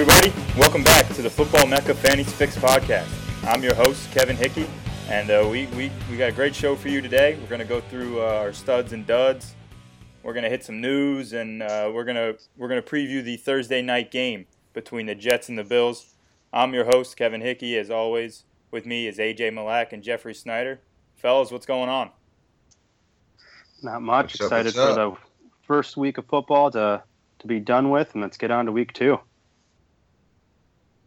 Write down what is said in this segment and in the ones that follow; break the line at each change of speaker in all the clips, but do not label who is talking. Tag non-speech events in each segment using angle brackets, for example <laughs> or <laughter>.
everybody. Welcome back to the Football Mecca Fantasy Fix podcast. I'm your host, Kevin Hickey, and uh, we, we, we got a great show for you today. We're going to go through uh, our studs and duds. We're going to hit some news, and uh, we're going to we're going to preview the Thursday night game between the Jets and the Bills. I'm your host, Kevin Hickey. As always, with me is AJ Milack and Jeffrey Snyder. Fellas, what's going on?
Not much.
What's
Excited
what's
for the first week of football to to be done with, and let's get on to week two.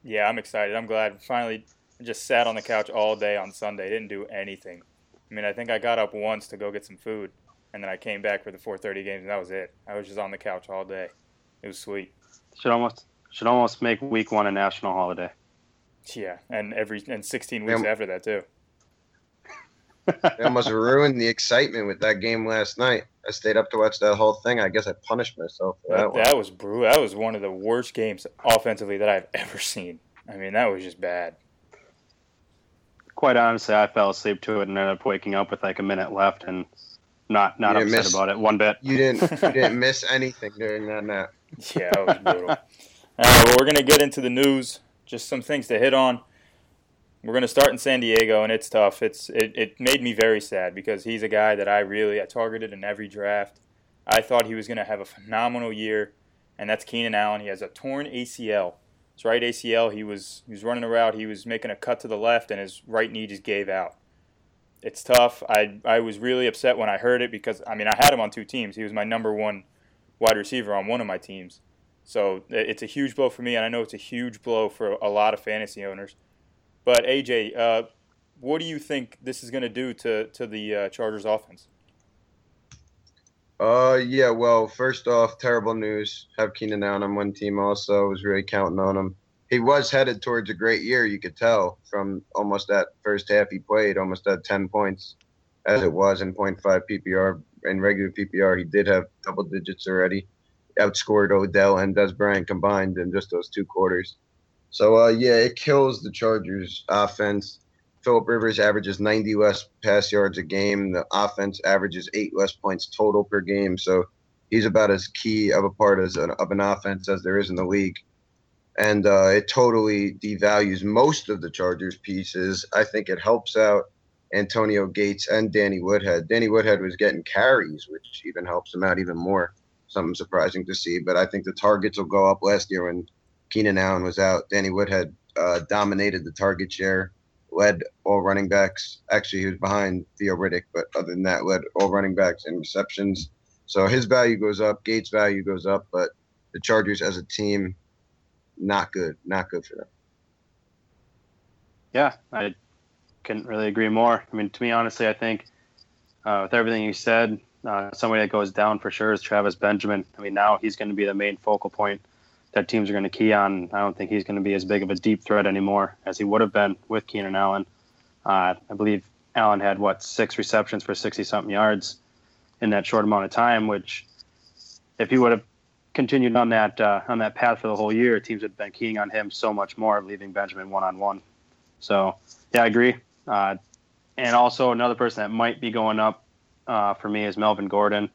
Yeah, I'm excited. I'm glad. Finally, just sat on the couch all day on Sunday. Didn't do anything. I mean, I think I got up once to go get some food, and then I came back for the 4:30 games, and that was it. I was just on the couch all day. It was sweet.
Should almost should almost make week one a national holiday.
Yeah, and every and 16 weeks
Yeah.
after that too.
They almost ruined the excitement with that game last night. I stayed up to watch that whole thing. I guess I punished myself for that
That, that was brutal. That was one of the worst games offensively that I've ever seen. I mean, that was just bad.
Quite honestly, I fell asleep to it and ended up waking up with like a minute left and not not upset
missed-
about it one bit.
You didn't <laughs> you didn't miss anything during that nap.
Yeah, that was brutal. All right, well, we're going to get into the news. Just some things to hit on. We're going to start in San Diego, and it's tough. It's it, it made me very sad because he's a guy that I really I targeted in every draft. I thought he was going to have a phenomenal year, and that's Keenan Allen. He has a torn ACL. His right ACL. He was he was running a route. He was making a cut to the left, and his right knee just gave out. It's tough. I I was really upset when I heard it because I mean I had him on two teams. He was my number one wide receiver on one of my teams. So it's a huge blow for me, and I know it's a huge blow for a lot of fantasy owners. But AJ, uh, what do you think this is going to do to to the uh, Chargers offense?
Uh yeah, well, first off, terrible news. Have Keenan Allen on one team also. I Was really counting on him. He was headed towards a great year, you could tell from almost that first half he played, almost at ten points as it was in 0.5 PPR in regular PPR. He did have double digits already. Outscored Odell and Dez Bryant combined in just those two quarters. So uh yeah, it kills the Chargers offense. Philip Rivers averages 90 less pass yards a game. The offense averages eight less points total per game. So he's about as key of a part as an, of an offense as there is in the league. And uh, it totally devalues most of the Chargers pieces. I think it helps out Antonio Gates and Danny Woodhead. Danny Woodhead was getting carries, which even helps him out even more. Something surprising to see. But I think the targets will go up last year when Keenan Allen was out. Danny Woodhead uh, dominated the target share led all running backs. Actually, he was behind Theo Riddick, but other than that, led all running backs in receptions. So his value goes up, Gates' value goes up, but the Chargers as a team, not good, not good for them.
Yeah, I couldn't really agree more. I mean, to me, honestly, I think uh, with everything you said, uh, somebody that goes down for sure is Travis Benjamin. I mean, now he's going to be the main focal point that teams are going to key on. I don't think he's going to be as big of a deep threat anymore as he would have been with Keenan Allen. Uh, I believe Allen had what six receptions for sixty something yards in that short amount of time, which if he would have continued on that uh, on that path for the whole year, teams would have been keying on him so much more, leaving Benjamin one on one. So yeah, I agree. Uh, and also another person that might be going up uh, for me is Melvin Gordon.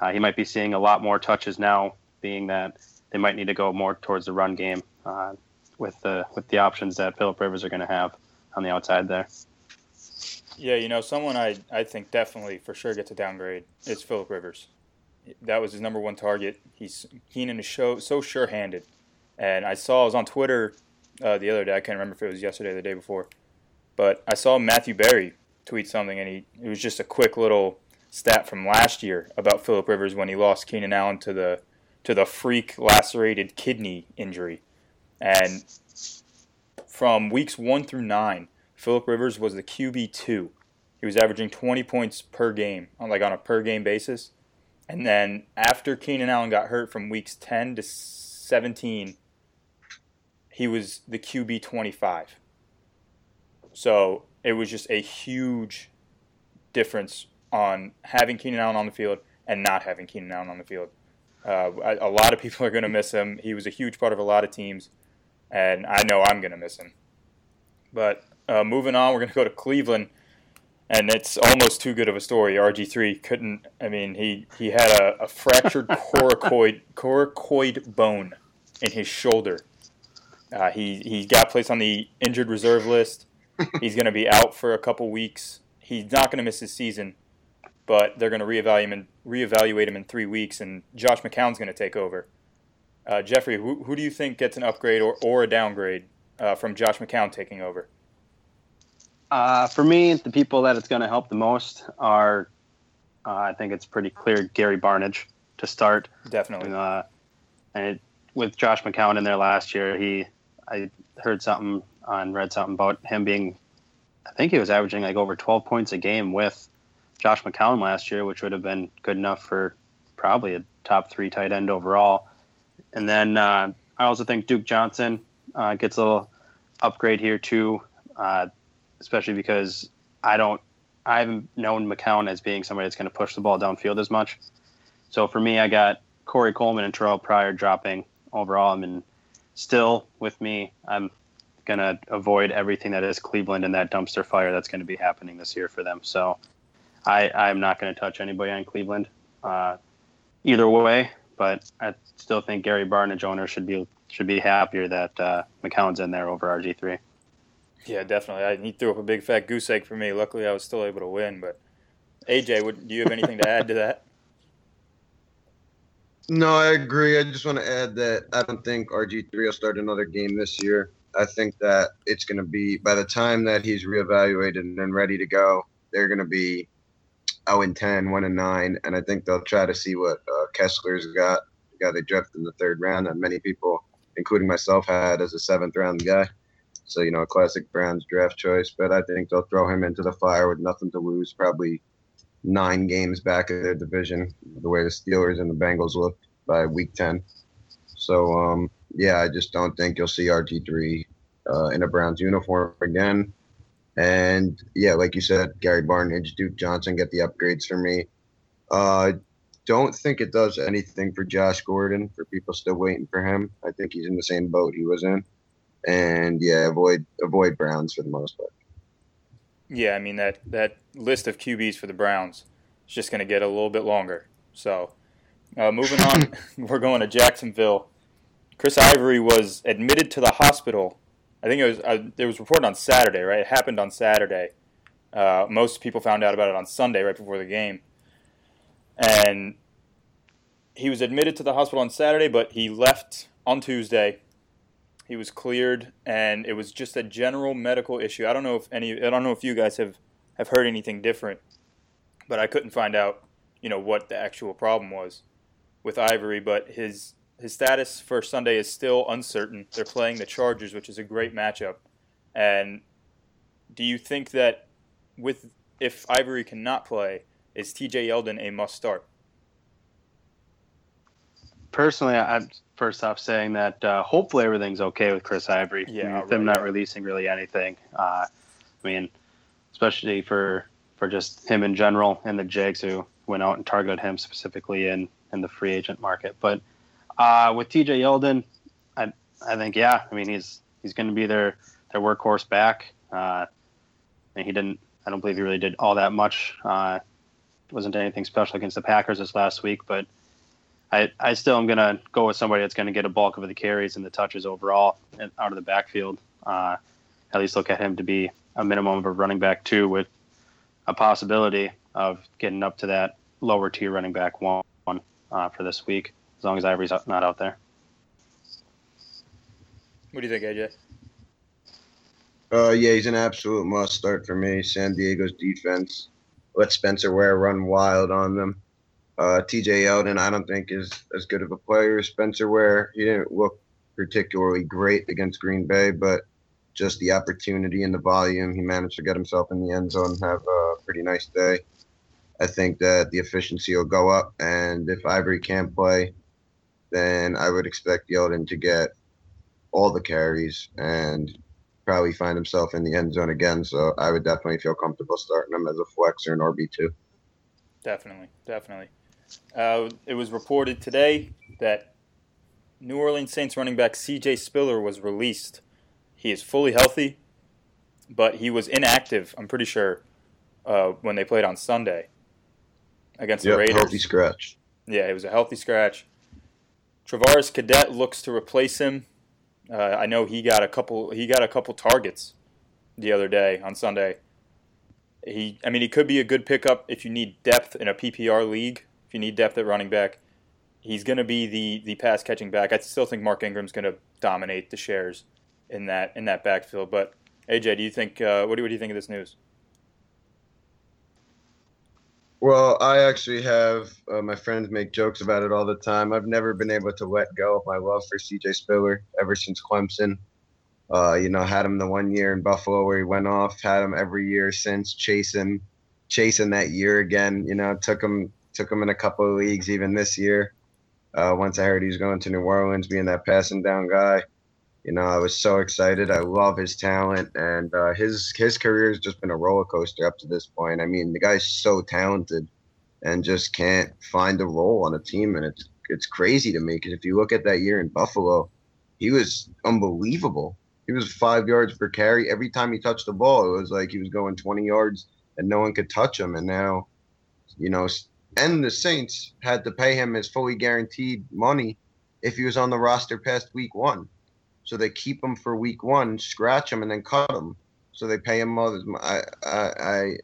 Uh, he might be seeing a lot more touches now, being that they might need to go more towards the run game uh, with the with the options that Philip Rivers are going to have on the outside there.
Yeah, you know, someone I, I think definitely for sure gets a downgrade is Philip Rivers. That was his number one target. He's Keenan is so, so sure handed. And I saw, I was on Twitter uh, the other day. I can't remember if it was yesterday or the day before. But I saw Matthew Berry tweet something, and he it was just a quick little stat from last year about Philip Rivers when he lost Keenan Allen to the to the freak lacerated kidney injury. And from weeks one through nine, Philip Rivers was the QB two. He was averaging 20 points per game, on like on a per game basis. And then after Keenan Allen got hurt from weeks 10 to 17, he was the QB 25. So it was just a huge difference on having Keenan Allen on the field and not having Keenan Allen on the field. Uh, a, a lot of people are going to miss him. He was a huge part of a lot of teams, and I know I'm going to miss him. But uh, moving on, we're going to go to Cleveland, and it's almost too good of a story. RG3 couldn't. I mean, he he had a, a fractured <laughs> coracoid coracoid bone in his shoulder, Uh, he he got placed on the injured reserve list. <laughs> He's going to be out for a couple weeks. He's not going to miss his season, but they're going to reevaluate him, in, reevaluate him in three weeks, and Josh McCown's going to take over. Uh, Jeffrey, who, who do you think gets an upgrade or, or a downgrade uh, from Josh McCown taking over?
Uh, for me, the people that it's going to help the most are, uh, I think it's pretty clear, Gary Barnidge to start.
Definitely.
And, uh, and it, with Josh McCown in there last year, he I heard something on read something about him being, I think he was averaging like over 12 points a game with Josh McCown last year, which would have been good enough for probably a top three tight end overall. And then uh, I also think Duke Johnson uh, gets a little upgrade here too, uh, especially because I don't, I haven't known McCown as being somebody that's going to push the ball downfield as much. So for me, I got Corey Coleman and Terrell Pryor dropping overall. I mean, still with me, I'm going to avoid everything that is Cleveland and that dumpster fire that's going to be happening this year for them. So I, I'm not going to touch anybody on Cleveland uh, either way, but I still think Gary Barnidge owner should be should be happier that uh, McCown's in there over RG3.
Yeah, definitely. I, he threw up a big fat goose egg for me. Luckily, I was still able to win. But AJ, would, do you have anything to add to that?
No, I agree. I just want to add that I don't think RG3 will start another game this year. I think that it's going to be by the time that he's reevaluated and ready to go, they're going to be 0 and 10, 1 and 9, and I think they'll try to see what uh, Kessler's got. The guy they drafted in the third round that many people, including myself, had as a seventh round guy. So you know, a classic Browns draft choice. But I think they'll throw him into the fire with nothing to lose. Probably nine games back of their division, the way the Steelers and the Bengals looked by week 10. So, um, yeah, I just don't think you'll see RG3 uh, in a Browns uniform again. And yeah, like you said, Gary Barnidge, Duke Johnson get the upgrades for me. Uh, don't think it does anything for Josh Gordon, for people still waiting for him. I think he's in the same boat he was in. And yeah, avoid avoid Browns for the most part.
Yeah, I mean that that list of QBs for the Browns is just going to get a little bit longer. So, uh, moving on, <laughs> we're going to Jacksonville. Chris Ivory was admitted to the hospital. I think it was uh, it was reported on Saturday, right? It happened on Saturday. Uh, most people found out about it on Sunday, right before the game. And he was admitted to the hospital on Saturday, but he left on Tuesday he was cleared, and it was just a general medical issue. I don't know if any. I don't know if you guys have have heard anything different, but I couldn't find out, you know, what the actual problem was with Ivory. But his his status for Sunday is still uncertain. They're playing the Chargers, which is a great matchup. And do you think that with if Ivory cannot play, is T.J. Yeldon a must start?
Personally, I'm first off saying that uh, hopefully everything's okay with Chris Ivory.
Yeah,
I mean, with
right,
him not
yeah.
releasing really anything. Uh, I mean, especially for for just him in general and the Jags who went out and targeted him specifically in in the free agent market. But uh, with TJ Yeldon, I I think yeah, I mean he's he's going to be their their workhorse back. Uh, and he didn't. I don't believe he really did all that much. Uh, wasn't anything special against the Packers this last week, but I, I still am going to go with somebody that's going to get a bulk of the carries and the touches overall and out of the backfield. Uh, at least look at him to be a minimum of a running back two with a possibility of getting up to that lower tier running back one uh, for this week, as long as Ivory's not out there.
What do you think, AJ?
Uh, yeah, he's an absolute must start for me. San Diego's defense let Spencer Ware run wild on them. Uh, TJ Yeldon, I don't think is as good of a player as Spencer Ware. He didn't look particularly great against Green Bay, but just the opportunity and the volume, he managed to get himself in the end zone and have a pretty nice day. I think that the efficiency will go up, and if Ivory can't play, then I would expect Yeldon to get all the carries and probably find himself in the end zone again. So I would definitely feel comfortable starting him as a flex or an RB two.
Definitely, definitely. Uh, it was reported today that New Orleans Saints running back C.J. Spiller was released. He is fully healthy, but he was inactive. I'm pretty sure uh, when they played on Sunday against the
Yep,
Raiders.
healthy scratch.
Yeah, it was a healthy scratch. Travaris Cadet looks to replace him. Uh, I know he got a couple. He got a couple targets the other day on Sunday. He, I mean, he could be a good pickup if you need depth in a PPR league. If you need depth at running back, he's going to be the the pass catching back. I still think Mark Ingram's going to dominate the shares in that in that backfield. But AJ, do you think uh, what do what do you think of this news?
Well, I actually have uh, my friends make jokes about it all the time. I've never been able to let go of my love for CJ Spiller ever since Clemson. Uh, you know, had him the one year in Buffalo where he went off. Had him every year since, chasing, chasing that year again. You know, took him took him in a couple of leagues even this year. Uh, once I heard he was going to New Orleans, being that passing down guy, you know, I was so excited. I love his talent, and uh, his his career has just been a roller coaster up to this point. I mean, the guy's so talented, and just can't find a role on a team, and it's it's crazy to me because if you look at that year in Buffalo, he was unbelievable. He was five yards per carry every time he touched the ball. It was like he was going 20 yards, and no one could touch him. And now, you know, and the Saints had to pay him his fully guaranteed money if he was on the roster past week one so they keep him for week one, scratch him, and then cut him. So they pay him all this. I, I, I,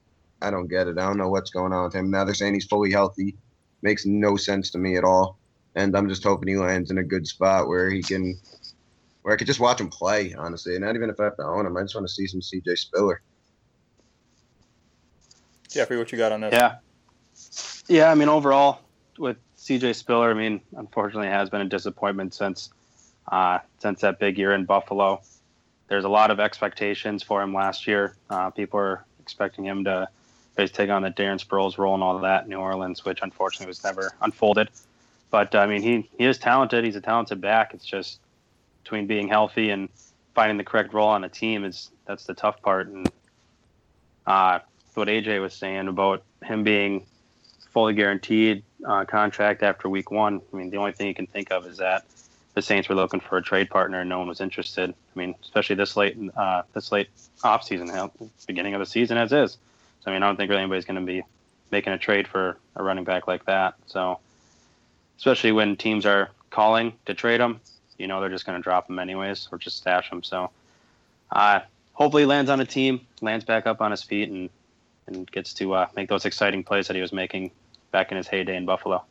I don't get it. I don't know what's going on with him. Now they're saying he's fully healthy. Makes no sense to me at all. And I'm just hoping he lands in a good spot where he can, where I could just watch him play. Honestly, not even if I have to own him. I just want to see some CJ Spiller.
Jeffrey, what you got on this?
Yeah, yeah. I mean, overall with CJ Spiller, I mean, unfortunately, has been a disappointment since uh, since that big year in Buffalo. There's a lot of expectations for him last year. Uh, people are expecting him to basically take on the Darren Sproles role and all that in New Orleans, which unfortunately was never unfolded. But I mean, he he is talented. He's a talented back. It's just between being healthy and finding the correct role on a team is that's the tough part. And uh, what AJ was saying about him being fully guaranteed uh, contract after week one. I mean, the only thing you can think of is that the Saints were looking for a trade partner and no one was interested. I mean, especially this late, uh, this late off season, beginning of the season as is. So I mean, I don't think really anybody's going to be making a trade for a running back like that. So, especially when teams are calling to trade him, you know they're just going to drop him anyways or just stash him. So, uh, hopefully, lands on a team, lands back up on his feet, and and gets to uh, make those exciting plays that he was making back in his heyday in Buffalo.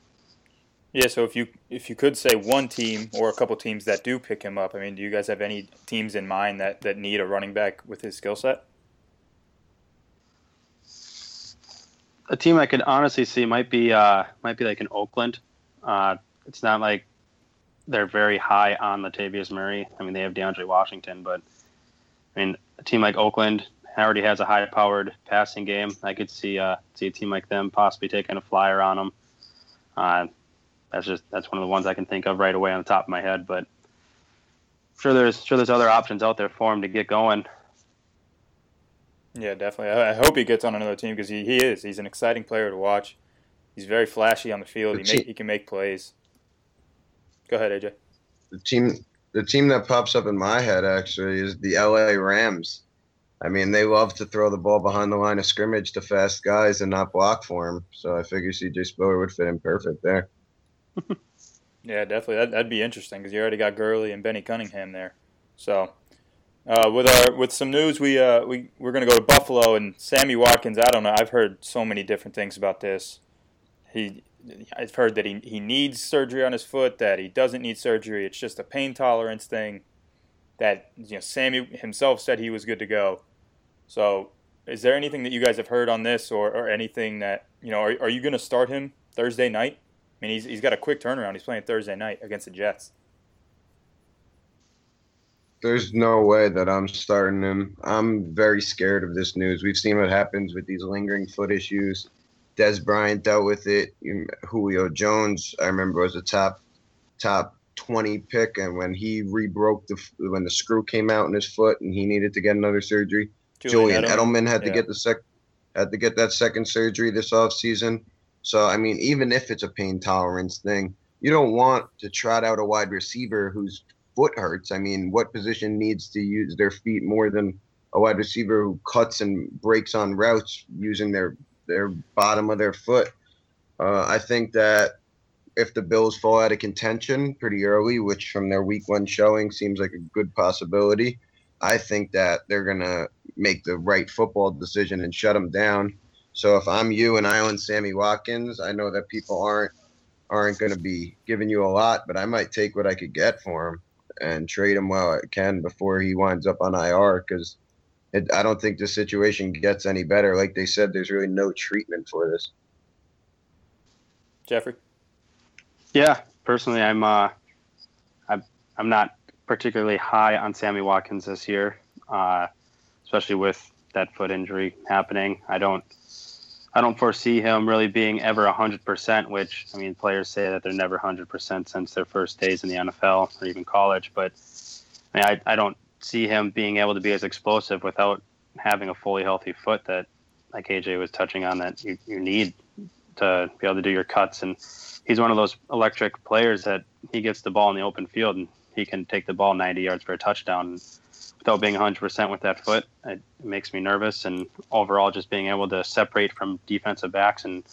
Yeah, so if you if you could say one team or a couple teams that do pick him up, I mean, do you guys have any teams in mind that, that need a running back with his skill set?
A team I could honestly see might be uh, might be like in Oakland. Uh, it's not like they're very high on Latavius Murray. I mean, they have DeAndre Washington, but I mean, a team like Oakland already has a high-powered passing game. I could see uh, see a team like them possibly taking a flyer on them. Uh, that's just that's one of the ones I can think of right away on the top of my head. But sure, there's sure there's other options out there for him to get going.
Yeah, definitely. I, hope he gets on another team because he, he is. He's an exciting player to watch. He's very flashy on the field. The he make, he can make plays. Go ahead, AJ.
The team the team that pops up in my head actually is the LA Rams. I mean, they love to throw the ball behind the line of scrimmage to fast guys and not block for him. So I figure CJ Spiller would fit in perfect there.
Yeah, definitely. That, would be interesting because you already got Gurley and Benny Cunningham there. So, uh, with our with some news, we uh, we we're gonna go to Buffalo and Sammy Watkins. I don't know. I've heard so many different things about this. He, I've heard that he he needs surgery on his foot. That he doesn't need surgery. It's just a pain tolerance thing. That you know, Sammy himself said he was good to go. So, is there anything that you guys have heard on this, or, or anything that you know? Are, are you going to start him Thursday night? I mean, he's, he's got a quick turnaround. He's playing Thursday night against the Jets.
There's no way that I'm starting him. I'm very scared of this news. We've seen what happens with these lingering foot issues. Dez Bryant dealt with it. Julio Jones, I remember, was a top top 20 pick, and when he rebroke the when the screw came out in his foot and he needed to get another surgery, Julian, Julian Edelman. Edelman, had yeah. to get the sec had to get that second surgery this offseason. So, I mean, even if it's a pain tolerance thing, you don't want to trot out a wide receiver whose foot hurts. I mean, what position needs to use their feet more than a wide receiver who cuts and breaks on routes using their their bottom of their foot? Uh, I think that if the Bills fall out of contention pretty early, which from their week one showing seems like a good possibility, I think that they're going to make the right football decision and shut them down. So if I'm you and I own Sammy Watkins, I know that people aren't aren't going to be giving you a lot, but I might take what I could get for him and trade him while I can before he winds up on IR because I don't think the situation gets any better. Like they said, there's really no treatment for this.
Jeffrey.
Yeah, personally, I'm uh, I'm I'm not particularly high on Sammy Watkins this year, uh, especially with that foot injury happening. I don't I don't foresee him really being ever 100%, which, I mean, players say that they're never 100% since their first days in the NFL or even college. But I, mean, I, I don't see him being able to be as explosive without having a fully healthy foot that, like AJ was touching on, that you, you need to be able to do your cuts. And he's one of those electric players that he gets the ball in the open field and he can take the ball 90 yards for a touchdown without being 100% with that foot. It, makes me nervous. And overall, just being able to separate from defensive backs and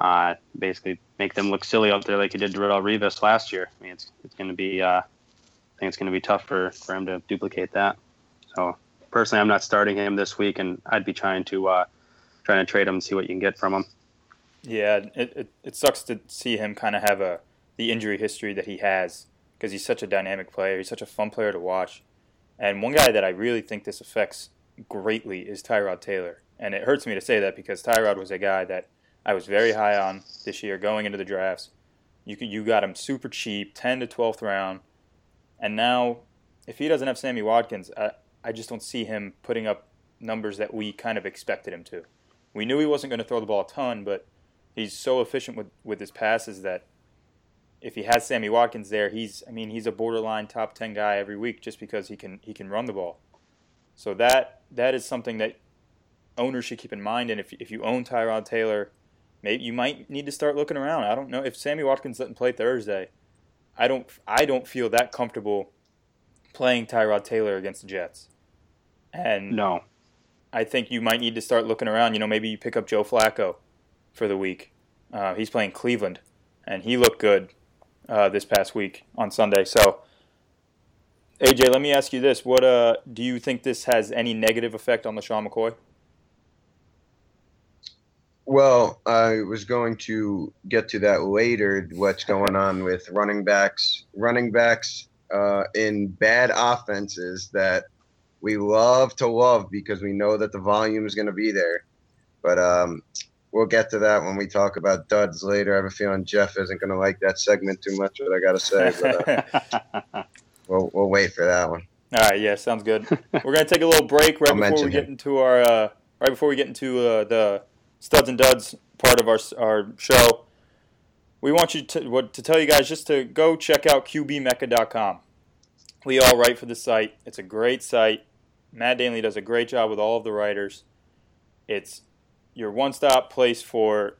uh, basically make them look silly out there like he did Darrelle Revis last year. I mean, it's, it's going to be, uh, I think it's going to be tough for, for him to duplicate that. So personally, I'm not starting him this week, and I'd be trying to uh, trying to trade him and see what you can get from him.
Yeah, it, it, it sucks to see him kind of have a the injury history that he has because he's such a dynamic player. He's such a fun player to watch. And one guy that I really think this affects greatly is Tyrod Taylor. And it hurts me to say that because Tyrod was a guy that I was very high on this year going into the drafts. You could, you got him super cheap, 10 to 12th round. And now, if he doesn't have Sammy Watkins, I, I just don't see him putting up numbers that we kind of expected him to. We knew he wasn't going to throw the ball a ton, but he's so efficient with, with his passes that if he has Sammy Watkins there, he's I mean he's a borderline top ten guy every week just because he can he can run the ball. So that that is something that owners should keep in mind. And if if you own Tyrod Taylor, maybe you might need to start looking around. I don't know if Sammy Watkins doesn't play Thursday. I don't I don't feel that comfortable playing Tyrod Taylor against the Jets. And
no,
I think you might need to start looking around. You know, maybe you pick up Joe Flacco for the week. Uh, he's playing Cleveland, and he looked good uh, this past week on Sunday. So, AJ, let me ask you this: What uh, do you think this has any negative effect on LeSean McCoy?
Well, I was going to get to that later. What's going on with running backs? Running backs uh, in bad offenses that we love to love because we know that the volume is going to be there. But um, we'll get to that when we talk about duds later. I have a feeling Jeff isn't going to like that segment too much. What I got to say, but, uh, <laughs> we'll we'll wait for that one.
All right, yeah, sounds good. We're gonna take a little break right I'll before we get him. into our uh, right before we get into uh, the studs and duds part of our our show. We want you to what, to tell you guys just to go check out qbmecca.com. We all write for the site. It's a great site. Matt Danley does a great job with all of the writers. It's your one-stop place for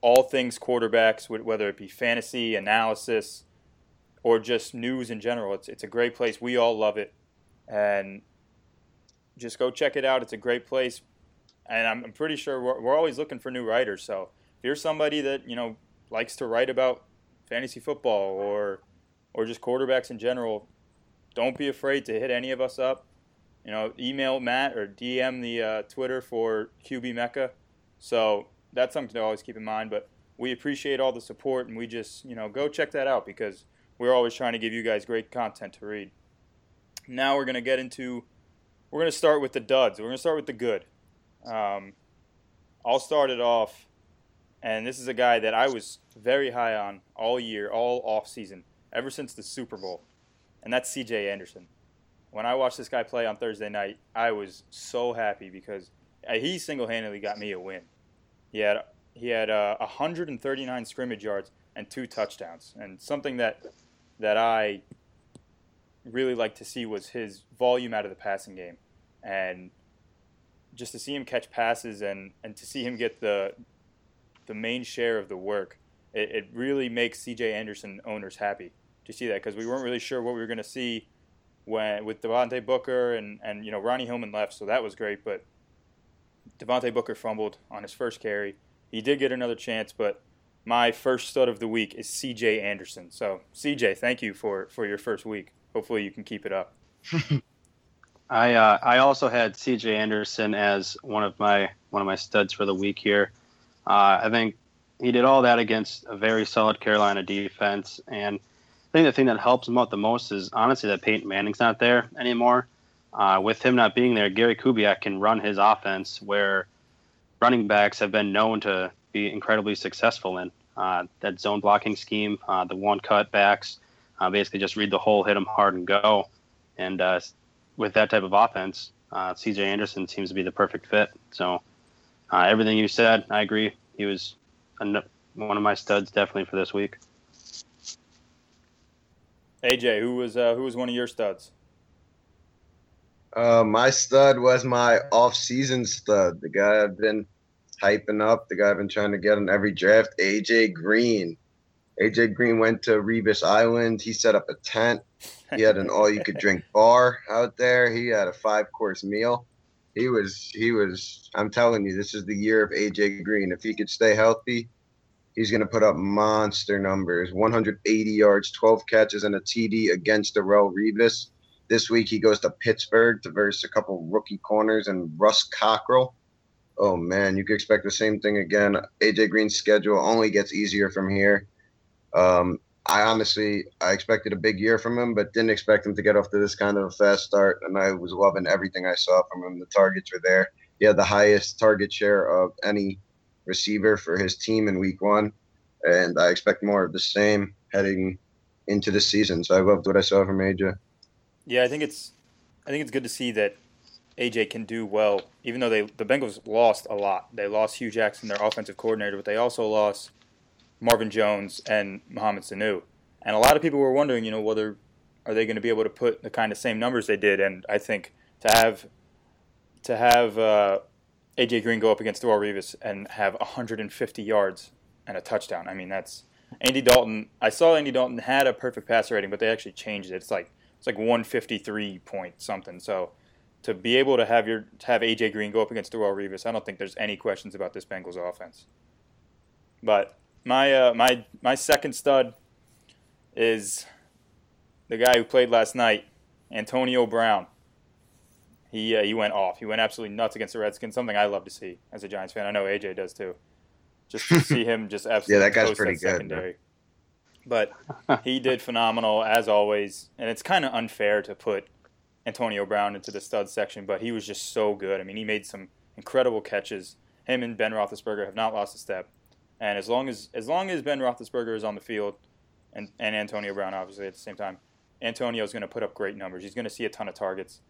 all things quarterbacks, whether it be fantasy analysis or just news in general. It's it's a great place. We all love it, and just go check it out. It's a great place, and I'm, I'm pretty sure we're, we're always looking for new writers. So if you're somebody that you know likes to write about fantasy football or or just quarterbacks in general, don't be afraid to hit any of us up you know, email Matt or DM the uh, Twitter for QB Mecca. So that's something to always keep in mind. But we appreciate all the support, and we just, you know, go check that out because we're always trying to give you guys great content to read. Now we're going to get into, we're going to start with the duds. We're going to start with the good. Um, I'll start it off, and this is a guy that I was very high on all year, all off season, ever since the Super Bowl, and that's C.J. Anderson when I watched this guy play on Thursday night, I was so happy because uh, he single-handedly got me a win. He had he had uh, 139 scrimmage yards and two touchdowns, and something that that I really like to see was his volume out of the passing game, and just to see him catch passes and, and to see him get the the main share of the work, it, it really makes C.J. Anderson owners happy to see that because we weren't really sure what we were going to see when with Devontae Booker and, and you know Ronnie Hillman left, so that was great. But Devontae Booker fumbled on his first carry. He did get another chance, but my first stud of the week is C.J. Anderson. So C.J., thank you for for your first week. Hopefully you can keep it up. <laughs>
I uh, I also had C.J. Anderson as one of my one of my studs for the week here. Uh, I think he did all that against a very solid Carolina defense, and I think the thing that helps him out the most is honestly that Peyton Manning's not there anymore. Uh, with him not being there, Gary Kubiak can run his offense where running backs have been known to be incredibly successful in. Uh, that zone blocking scheme, uh, the one cut backs, uh, basically just read the hole, hit them hard, and go. And uh, with that type of offense, uh, CJ Anderson seems to be the perfect fit. So everything you said, I agree. He was one of my studs definitely for this week.
AJ, who was who was one of your studs?
Uh, my stud was my off-season stud, the guy I've been hyping up, the guy I've been trying to get on every draft, AJ Green. AJ Green went to Revis Island. He set up a tent. He had an all-you-could-drink <laughs> bar out there. He had a five-course meal. He was, he was. I'm telling you, this is the year of AJ Green. If he could stay healthy, he's going to put up monster numbers: 180 yards, 12 catches, and a TD against Darrelle Revis this week he goes to Pittsburgh to verse a couple rookie corners and Ross Cockrell. Oh man, you could expect the same thing again. AJ Green's schedule only gets easier from here. Um, I honestly I expected a big year from him, but didn't expect him to get off to this kind of a fast start. And I was loving everything I saw from him. The targets were there. He had the highest target share of any receiver for his team in week one. And I expect more of the same heading into the season. So I loved what I saw from AJ.
Yeah, I think it's I think it's good to see that AJ can do well, even though they the Bengals lost a lot. They lost Hue Jackson, their offensive coordinator, but they also lost Marvin Jones and Mohamed Sanu. And a lot of people were wondering, you know, whether are they going to be able to put the kind of same numbers they did. And I think to have to have uh, AJ Green go up against Darrelle Revis and have 150 yards and a touchdown. I mean, that's Andy Dalton. I saw Andy Dalton had a perfect passer rating, but they actually changed it. It's like it's like 153 point something. So to be able to have your to have AJ Green go up against Darrelle Revis, I don't think there's any questions about this Bengals offense. But my uh, my my second stud is the guy who played last night, Antonio Brown. He uh, he went off. He went absolutely nuts against the Redskins. Something I love to see as a Giants fan. I know AJ does too. Just to see him just absolutely <laughs>
yeah, that guy's pretty that good.
Secondary. But he did phenomenal as always, and it's kind of unfair to put Antonio Brown into the stud section, but he was just so good. I mean, he made some incredible catches. Him and Ben Roethlisberger have not lost a step, and as long as as long as Ben Roethlisberger is on the field, and and Antonio Brown obviously at the same time, Antonio is going to put up great numbers. He's going to see a ton of targets,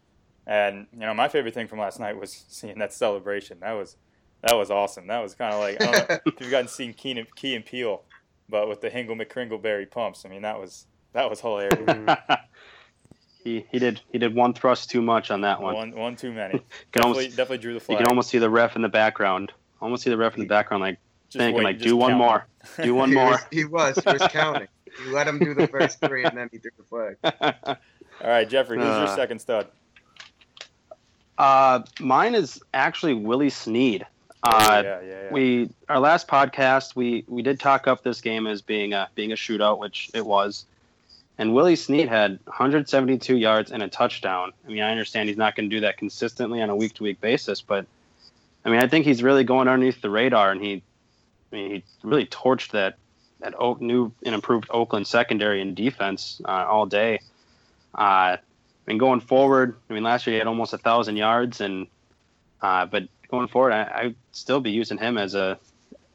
and you know my favorite thing from last night was seeing that celebration. That was that was awesome. That was kind of like I don't know if you've gotten seen Key and, Key and Peele but with the Hingle McCringleberry pumps, I mean that was that was hilarious.
he he did he did one thrust too much on that one.
One one too many. <laughs> definitely, almost, definitely drew the flag.
You can almost see the ref in the background. Almost see the ref in the background, like just thinking, wait, like, do one more, do one <laughs> more.
he, was, he was he was counting. He let him do the first three, and then he threw the flag. <laughs>
All right, Jeffrey, who's uh, your second stud?
Uh, mine is actually Willie Snead. Uh, yeah, yeah, yeah. We our last podcast we we did talk up this game as being a being a shootout, which it was. And Willie Snead had 172 yards and a touchdown. I mean, I understand he's not going to do that consistently on a week to week basis, but I mean, I think he's really going underneath the radar, and he, I mean, he really torched that that new and improved Oakland secondary and defense uh, all day. Uh, mean, going forward, I mean, last year he had almost a thousand yards, and uh, but going forward, I, would still be using him as a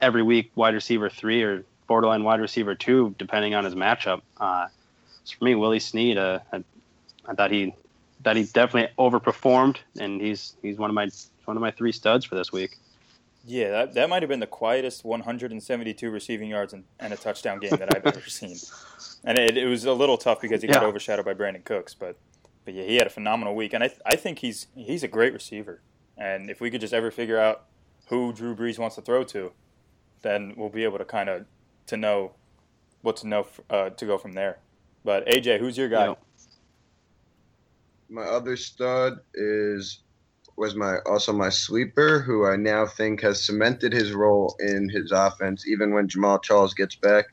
every week wide receiver three or borderline wide receiver two, depending on his matchup. Uh, so for me, Willie Snead, uh, I, I, thought he that he definitely overperformed, and he's he's one of my one of my three studs for this week.
Yeah, that, that might have been the quietest 172 receiving yards and, and a touchdown game that I've ever seen. And it, it, was a little tough because he got yeah. overshadowed by Brandin Cooks, but but yeah, he had a phenomenal week, and I I think he's he's a great receiver. And if we could just ever figure out who Drew Brees wants to throw to, then we'll be able to kind of to know what to know uh, to go from there. But AJ, who's your guy?
My other stud is was my also my sleeper, who I now think has cemented his role in his offense, even when Jamaal Charles gets back,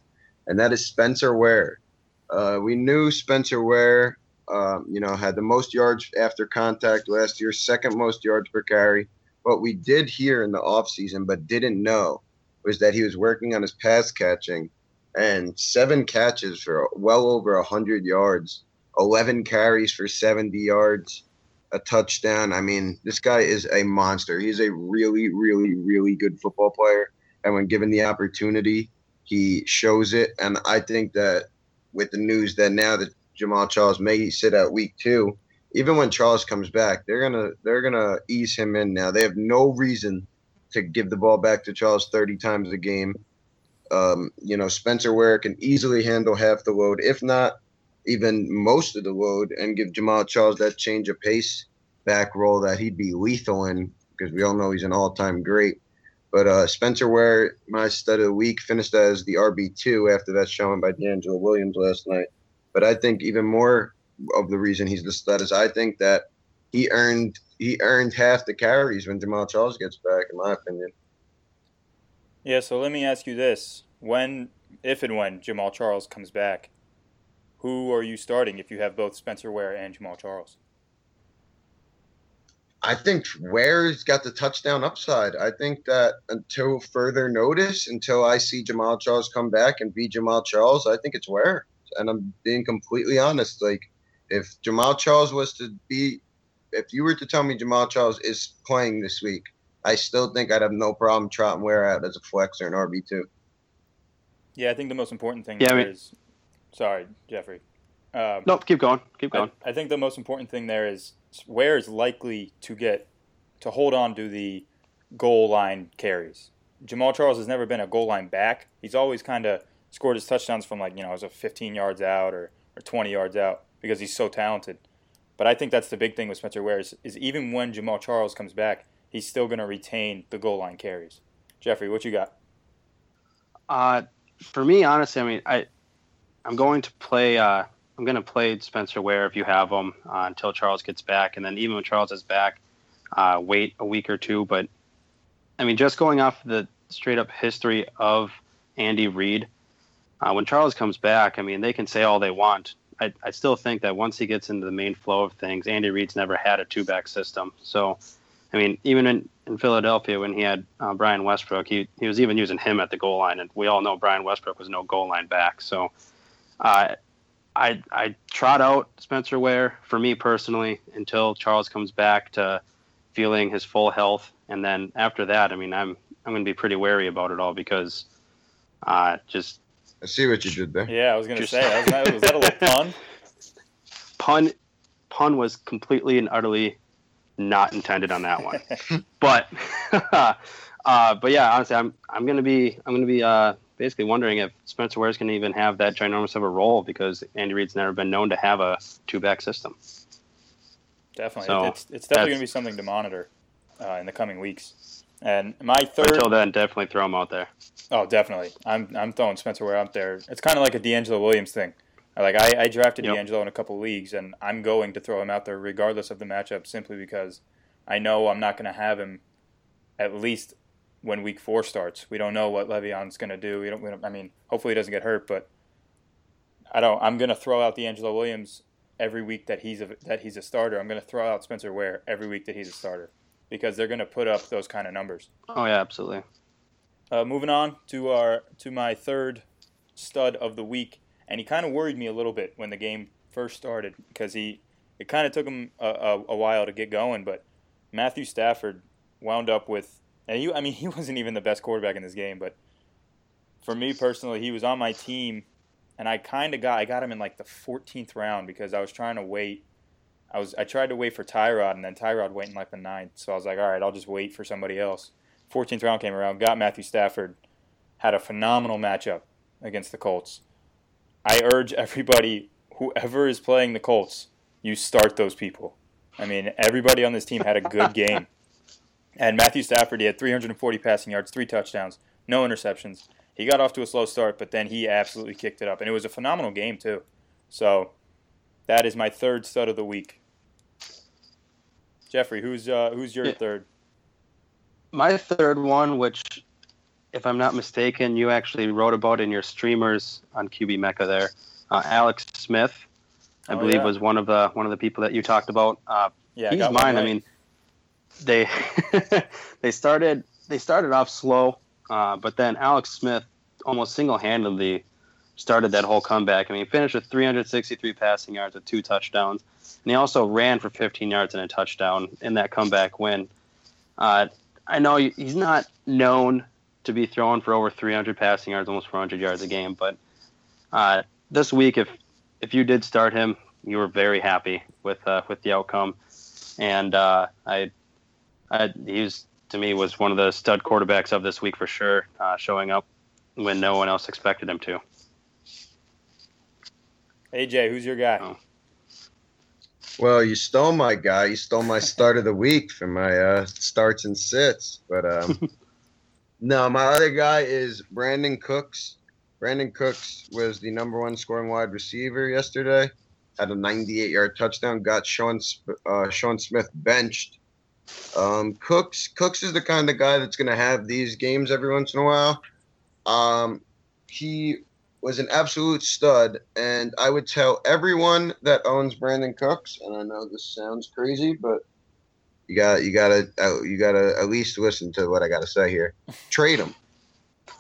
and that is Spencer Ware. Uh, we knew Spencer Ware, um, you know, had the most yards after contact last year, second most yards per carry. What we did hear in the offseason, but didn't know, was that he was working on his pass catching, and seven catches for well over hundred yards, eleven carries for seventy yards a touchdown. I mean, this guy is a monster. He's a really, really, really good football player. And when given the opportunity, he shows it. And I think that with the news that now that Jamaal Charles may sit out week two, even when Charles comes back, they're gonna they're gonna ease him in now. They have no reason to give the ball back to Charles 30 times a game. Um, you know, Spencer Ware can easily handle half the load, if not even most of the load and give Jamaal Charles that change of pace back role that he'd be lethal in because we all know he's an all time great. But uh, Spencer Ware, my stud of the week, finished as the RB2 after that showing by DeAngelo Williams last night. But I think even more of the reason he's the stud is I think that he earned he earned half the carries when Jamaal Charles gets back, in my opinion.
Yeah, so let me ask you this. When if and when Jamaal Charles comes back, who are you starting if you have both Spencer Ware and Jamaal Charles?
I think Ware's got the touchdown upside. I think that until further notice, until I see Jamaal Charles come back and be Jamaal Charles, I think it's Ware. And I'm being completely honest. Like, if Jamaal Charles was to be, if you were to tell me Jamaal Charles is playing this week, I still think I'd have no problem trotting Ware out as a flex or an RB2.
Yeah, I think the most important thing yeah, I mean, is Sorry, Jeffrey.
Um, nope, keep going. Keep going.
I, I, think the most important thing there is Ware is likely to get to hold on to the goal line carries. Jamaal Charles has never been a goal line back. He's always kind of scored his touchdowns from like you know as a 15 yards out or, or 20 yards out because he's so talented. But I think that's the big thing with Spencer Ware is, is even when Jamaal Charles comes back, he's still going to retain the goal line carries. Jeffrey, what you got?
Uh, for me, honestly, I mean, I I'm going to play. Uh, I'm going to play Spencer Ware if you have him uh, until Charles gets back, and then even when Charles is back, uh, wait a week or two. But I mean, just going off the straight up history of Andy Reid, uh, when Charles comes back, I mean, they can say all they want. I, I still think that once he gets into the main flow of things, Andy Reid's never had a two back system. So, I mean, even in, in Philadelphia when he had uh, Brian Westbrook, he, he was even using him at the goal line, and we all know Brian Westbrook was no goal line back. So, uh, I I trot out Spencer Ware for me personally until Charles comes back to feeling his full health, and then after that, I mean, I'm I'm going to be pretty wary about it all because uh, just.
I see what you did there.
Yeah, I was going to say, was that, was that a little pun? <laughs>
Pun, pun was completely and utterly not intended on that one. <laughs> but, <laughs> uh, but yeah, honestly, I'm I'm going to be I'm going to be uh, basically wondering if Spencer Ware's going to even have that ginormous of a role because Andy Reid's never been known to have a two back system.
Definitely, so it's, it's definitely going to be something to monitor uh, in the coming weeks. And my third
until then, definitely throw him out there.
Oh, definitely. I'm I'm throwing Spencer Ware out there. It's kind of like a DeAngelo Williams thing. Like I, I drafted yep. DeAngelo in a couple leagues, and I'm going to throw him out there regardless of the matchup, simply because I know I'm not going to have him at least when week four starts. We don't know what Le'Veon's going to do. We don't, we don't. I mean, hopefully he doesn't get hurt, but I don't. I'm going to throw out DeAngelo Williams every week that he's a that he's a starter. I'm going to throw out Spencer Ware every week that he's a starter because they're going to put up those kind of numbers.
Oh yeah, absolutely.
Uh, moving on to our to my third stud of the week, and he kind of worried me a little bit when the game first started because he it kind of took him a, a, a while to get going, but Matthew Stafford wound up with and he, I mean, <laughs> he wasn't even the best quarterback in this game, but for me personally, he was on my team, and I kind of got I got him in like the 14th round because I was trying to wait. I was I tried to wait for Tyrod, and then Tyrod went in like the ninth, so I was like, all right, I'll just wait for somebody else. 14th round came around, got Matthew Stafford, had a phenomenal matchup against the Colts. I urge everybody, whoever is playing the Colts, you start those people. I mean, everybody on this team had a good game. <laughs> And Matthew Stafford, he had 340 passing yards, three touchdowns, no interceptions. He got off to a slow start, but then he absolutely kicked it up. And it was a phenomenal game, too. So that is my third stud of the week. Jeffrey, who's uh, who's your
Yeah.
third?
My third one, which, if I'm not mistaken, you actually wrote about in your streamers on QB Mecca there, uh, Alex Smith, I
Oh,
believe
yeah.
was one of the one of the people that you talked about. Uh,
Yeah,
he's mine. I mean, they <laughs> they started they started off slow, uh, but then Alex Smith almost single handedly started that whole comeback. I mean, he finished with 363 passing yards with two touchdowns, and he also ran for 15 yards and a touchdown in that comeback win. Uh, I know he's not known to be throwing for over 300 passing yards, almost 400 yards a game, but uh, this week, if if you did start him, you were very happy with uh, with the outcome, and uh, I, I he to me was one of the stud quarterbacks of this week for sure, uh, showing up when no one else expected him to.
AJ, who's your guy?
Oh.
Well, you stole my guy. You stole my start of the <laughs> week for my uh, starts and sits. But um, <laughs> no, my other guy is Brandin Cooks. Brandin Cooks was the number one scoring wide receiver yesterday. Had a 98 yard touchdown. Got Sean uh, Sean Smith benched. Um, Cooks Cooks is the kind of guy that's going to have these games every once in a while. Um, he was an absolute stud, and I would tell everyone that owns Brandin Cooks, and I know this sounds crazy, but you got you gotta uh, you gotta at least listen to what I gotta say here. Trade him,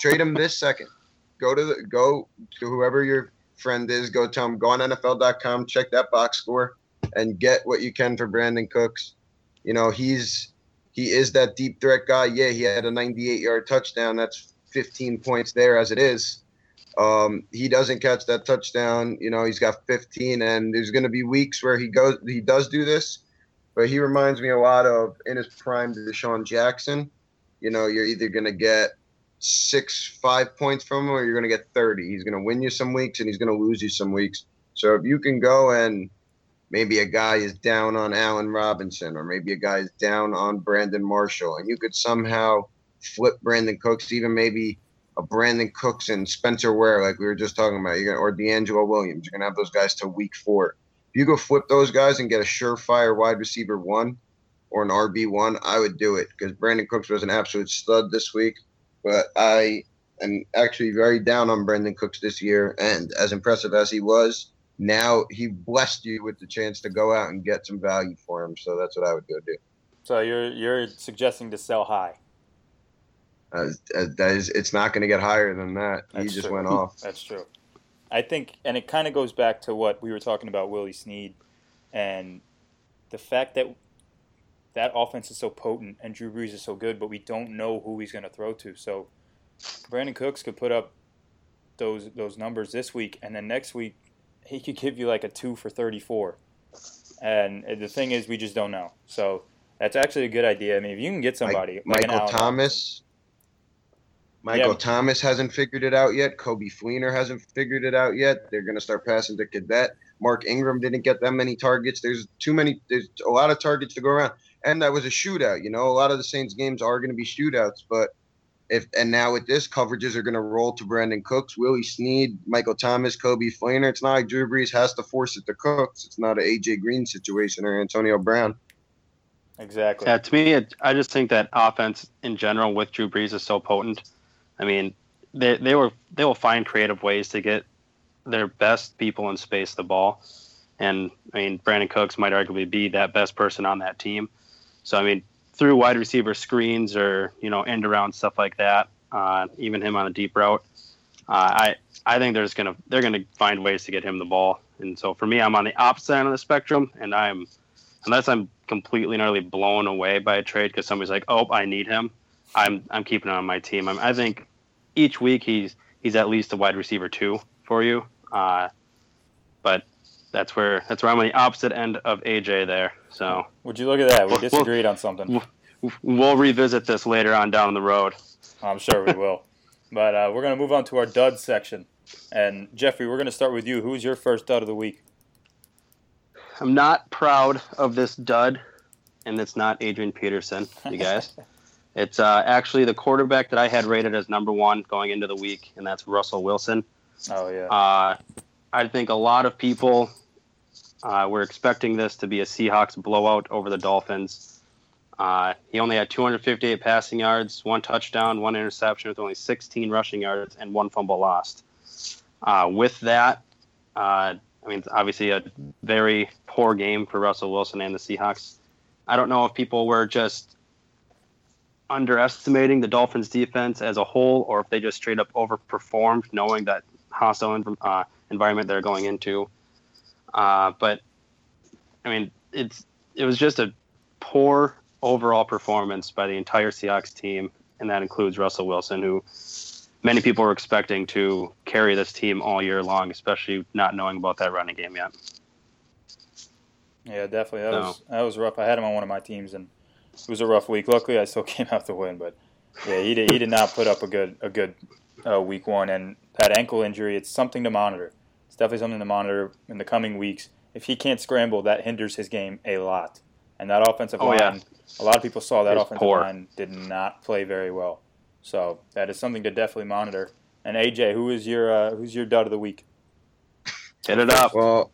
trade him this second. Go to the, go to whoever your friend is. Go tell him go on NFL.com, check that box score, and get what you can for Brandin Cooks. You know he's he is that deep threat guy. Yeah, he had a 98 yard touchdown. That's 15 points there as it is. Um, he doesn't catch that touchdown. You know, he's got 15, and there's going to be weeks where he goes, he does do this, but he reminds me a lot of in his prime DeSean Jackson. You know, you're either going to get six, five points from him, or you're going to get 30. He's going to win you some weeks, and he's going to lose you some weeks. So if you can go and maybe a guy is down on Allen Robinson, or maybe a guy is down on Brandon Marshall, and you could somehow flip Brandin Cooks, even maybe a Brandin Cooks and Spencer Ware, like we were just talking about, you're gonna, or DeAngelo Williams. You're gonna have those guys to week four. If you go flip those guys and get a surefire wide receiver one or an RB one, I would do it because Brandin Cooks was an absolute stud this week. But I am actually very down on Brandin Cooks this year, and as impressive as he was, now he blessed you with the chance to go out and get some value for him. So that's what I would go do.
So you're you're suggesting to sell high.
Uh, that is, it's not going to get higher than that. he just
true.
went <laughs> off.
That's true. I think, and it kind of goes back to what we were talking about Willie Snead, and the fact that that offense is so potent and Drew Brees is so good, but we don't know who he's going to throw to. So Brandin Cooks could put up those those numbers this week, and then next week <laughs> he could give you like a two for thirty four. And the thing is, we just don't know. So that's actually a good idea. I mean, if you can get somebody, like
Michael Thomas. Michael
Yeah.
Thomas hasn't figured it out yet. Coby Fleener hasn't figured it out yet. They're going to start passing to Cadet. Mark Ingram didn't get that many targets. There's too many. There's a lot of targets to go around, and that was a shootout. You know, a lot of the Saints games are going to be shootouts, but if and now with this, coverages are going to roll to Brandin Cooks, Willie Snead, Michael Thomas, Coby Fleener. It's not like Drew Brees has to force it to Cooks. It's not an AJ Green situation or Antonio Brown.
exactly.
Yeah, to me, it, I just think that offense in general with Drew Brees is so potent. I mean, they they were they will find creative ways to get their best people in space the ball, and I mean Brandin Cooks might arguably be that best person on that team. So I mean, through wide receiver screens or you know end around stuff like that, uh, even him on a deep route, uh, I I think there's gonna they're gonna find ways to get him the ball. And so for me, I'm on the opposite end of the spectrum, and I'm unless I'm completely and utterly blown away by a trade because somebody's like, oh, I need him. I'm I'm keeping him on my team. I'm, I think each week he's he's at least a wide receiver two for you. Uh, but that's where that's where I'm on the opposite end of AJ there. So
Would you look at that? We
Well,
disagreed on something.
we'll revisit this later on down the road.
I'm sure we will. <laughs> But uh, we're going to move on to our dud section. And Jeffrey, we're going to start with you. Who's your first dud of the week?
I'm not proud of this dud, and it's not Adrian Peterson, you guys. <laughs> it's uh, actually the quarterback that I had rated as number one going into the week, and that's Russell Wilson.
Oh yeah.
Uh, I think a lot of people Uh, we're expecting this to be a Seahawks blowout over the Dolphins. Uh, he only had 258 passing yards, one touchdown, one interception with only 16 rushing yards and one fumble lost. Uh, with that, uh, I mean, obviously a very poor game for Russell Wilson and the Seahawks. I don't know if people were just underestimating the Dolphins' defense as a whole, or if they just straight up overperformed, knowing that hostile uh, environment they're going into. Uh, but I mean, it's it was just a poor overall performance by the entire Seahawks team, and that includes Russell Wilson, who many people were expecting to carry this team all year long, especially not knowing about that running game yet.
Yeah, definitely. That was that was rough. I had him on one of my teams, and it was a rough week. Luckily, I still <laughs> came out the win, but yeah, he did, he did not put up a good a good uh, week one, and that ankle injury, it's something to monitor. It's definitely something to monitor in the coming weeks. If he can't scramble, that hinders his game a lot. And that offensive oh, line, yeah. a lot of people saw that offensive poor. line did not play very well. So that is something to definitely monitor. And AJ, who is your uh, who's your dud of the week?
Hit it up.
Well,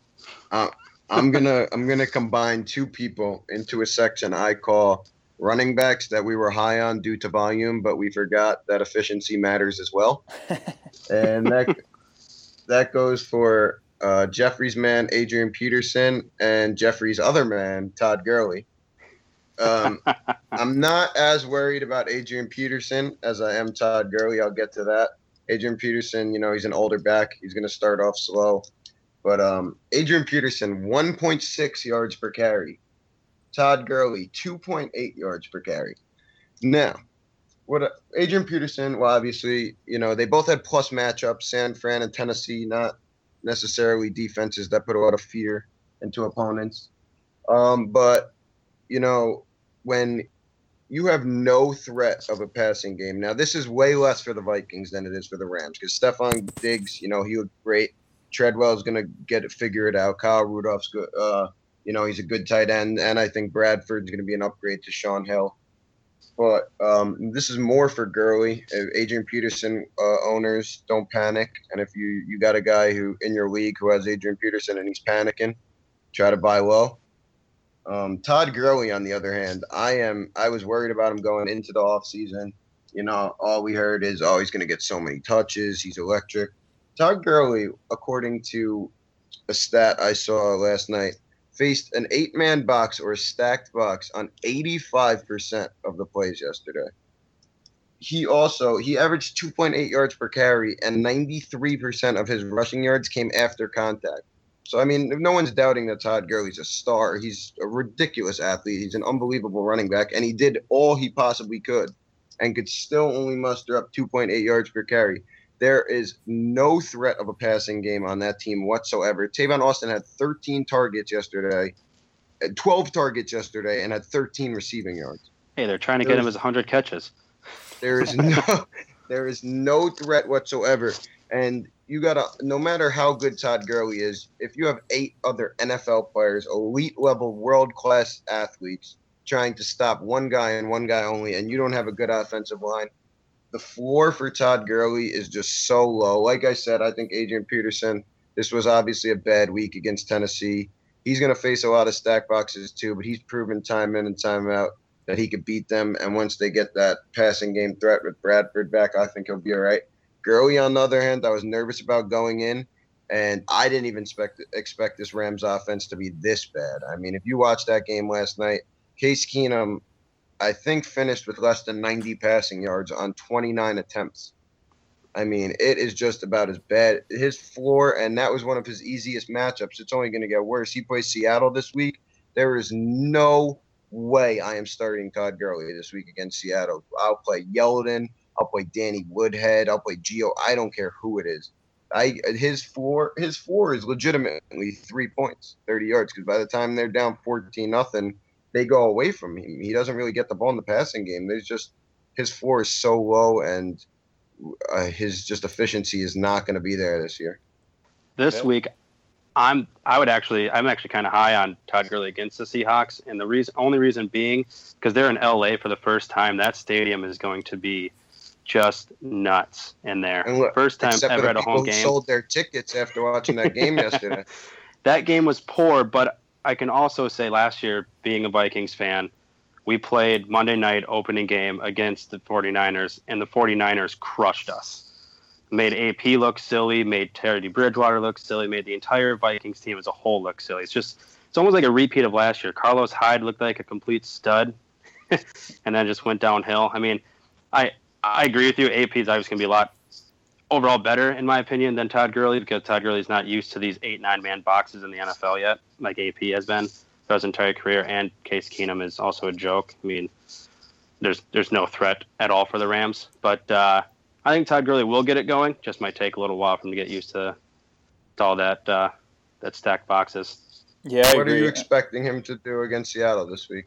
uh, I'm gonna I'm gonna combine two people into a section I call running backs that we were high on due to volume, but we forgot that efficiency matters as well. <laughs> and that that goes for uh, Jeffrey's man Adrian Peterson and Jeffrey's other man Todd Gurley. Um, <laughs> I'm not as worried about Adrian Peterson as I am Todd Gurley. I'll get to that. Adrian Peterson, you know, he's an older back. He's going to start off slow. But um, Adrian Peterson, 1.6 yards per carry. Todd Gurley, 2.8 yards per carry. Now, what uh, Adrian Peterson, well, obviously, you know, they both had plus matchups, San Fran and Tennessee, not necessarily defenses that put a lot of fear into opponents. Um, but, you know, when you have no threat of a passing game, now this is way less for the Vikings than it is for the Rams because Stefon Diggs, you know, he looked great. Treadwell is going to get it, figure it out. Kyle Rudolph's good. Uh, you know, he's a good tight end, and I think Bradford's going to be an upgrade to Shaun Hill. But um, this is more for Gurley. Adrian Peterson uh, owners don't panic, and if you you got a guy who in your league who has Adrian Peterson and he's panicking, try to buy low. Um, Todd Gurley, on the other hand, I am I was worried about him going into the off season. You know, all we heard is, oh, he's going to get so many touches. He's electric. Todd Gurley, according to a stat I saw last night, faced an eight man box or a stacked box on 85% of the plays yesterday. He also he averaged 2.8 yards per carry and 93% of his rushing yards came after contact. So I mean, no one's doubting that Todd Gurley's a star. He's a ridiculous athlete. He's an unbelievable running back and he did all he possibly could and could still only muster up 2.8 yards per carry. There is no threat of a passing game on that team whatsoever. Tavon Austin had 13 targets yesterday, uh, 12 targets yesterday, and had 13 receiving yards.
Hey, they're trying to There's, get him as 100 catches.
There is no, <laughs> there is no threat whatsoever. And you gotta, no matter how good Todd Gurley is, if you have eight other NFL players, elite level, world class athletes, trying to stop one guy and one guy only, and you don't have a good offensive line, the floor for Todd Gurley is just so low. Like I said, I think Adrian Peterson, this was obviously a bad week against Tennessee. He's going to face a lot of stack boxes too, but he's proven time in and time out that he could beat them. And once they get that passing game threat with Bradford back, I think he'll be all right. Gurley, on the other hand, I was nervous about going in, and I didn't even expect expect this Rams offense to be this bad. I mean, if you watched that game last night, Case Keenum I think finished with less than 90 passing yards on 29 attempts. I mean, it is just about as bad. His floor, and that was one of his easiest matchups. It's only going to get worse. He plays Seattle this week. There is no way I am starting Todd Gurley this week against Seattle. I'll play Yeldon. I'll play Danny Woodhead. I'll play Gio. I don't care who it is. I his floor his floor is legitimately three points, thirty yards. Because by the time they're down fourteen nothing, they go away from him. He doesn't really get the ball in the passing game. There's just his floor is so low, and uh, his just efficiency is not going to be there this year.
This yeah. week, I'm I would actually I'm actually kind of high on Todd Gurley against the Seahawks, and the reason only reason being because they're in LA for the first time. That stadium is going to be just nuts in there. Look, first time ever at a home game.
Sold their tickets after watching that game <laughs> yesterday.
that game was poor, but I can also say last year, being a Vikings fan, we played Monday night opening game against the 49ers, and the 49ers crushed us. Made AP look silly, made Teddy Bridgewater look silly, made the entire Vikings team as a whole look silly. It's just, it's almost like a repeat of last year. Carlos Hyde looked like a complete stud, <laughs> and then just went downhill. I mean, I I agree with you. AP is obviously going to be a lot overall better, in my opinion, than Todd Gurley because Todd Gurley's not used to these eight, nine man boxes in the NFL yet, like AP has been for his entire career. And Case Keenum is also a joke. I mean, there's there's no threat at all for the Rams. But uh, I think Todd Gurley will get it going. Just might take a little while for him to get used to, to all that uh, that stacked boxes.
Yeah, I
what
agree.
are you expecting him to do against Seattle this week?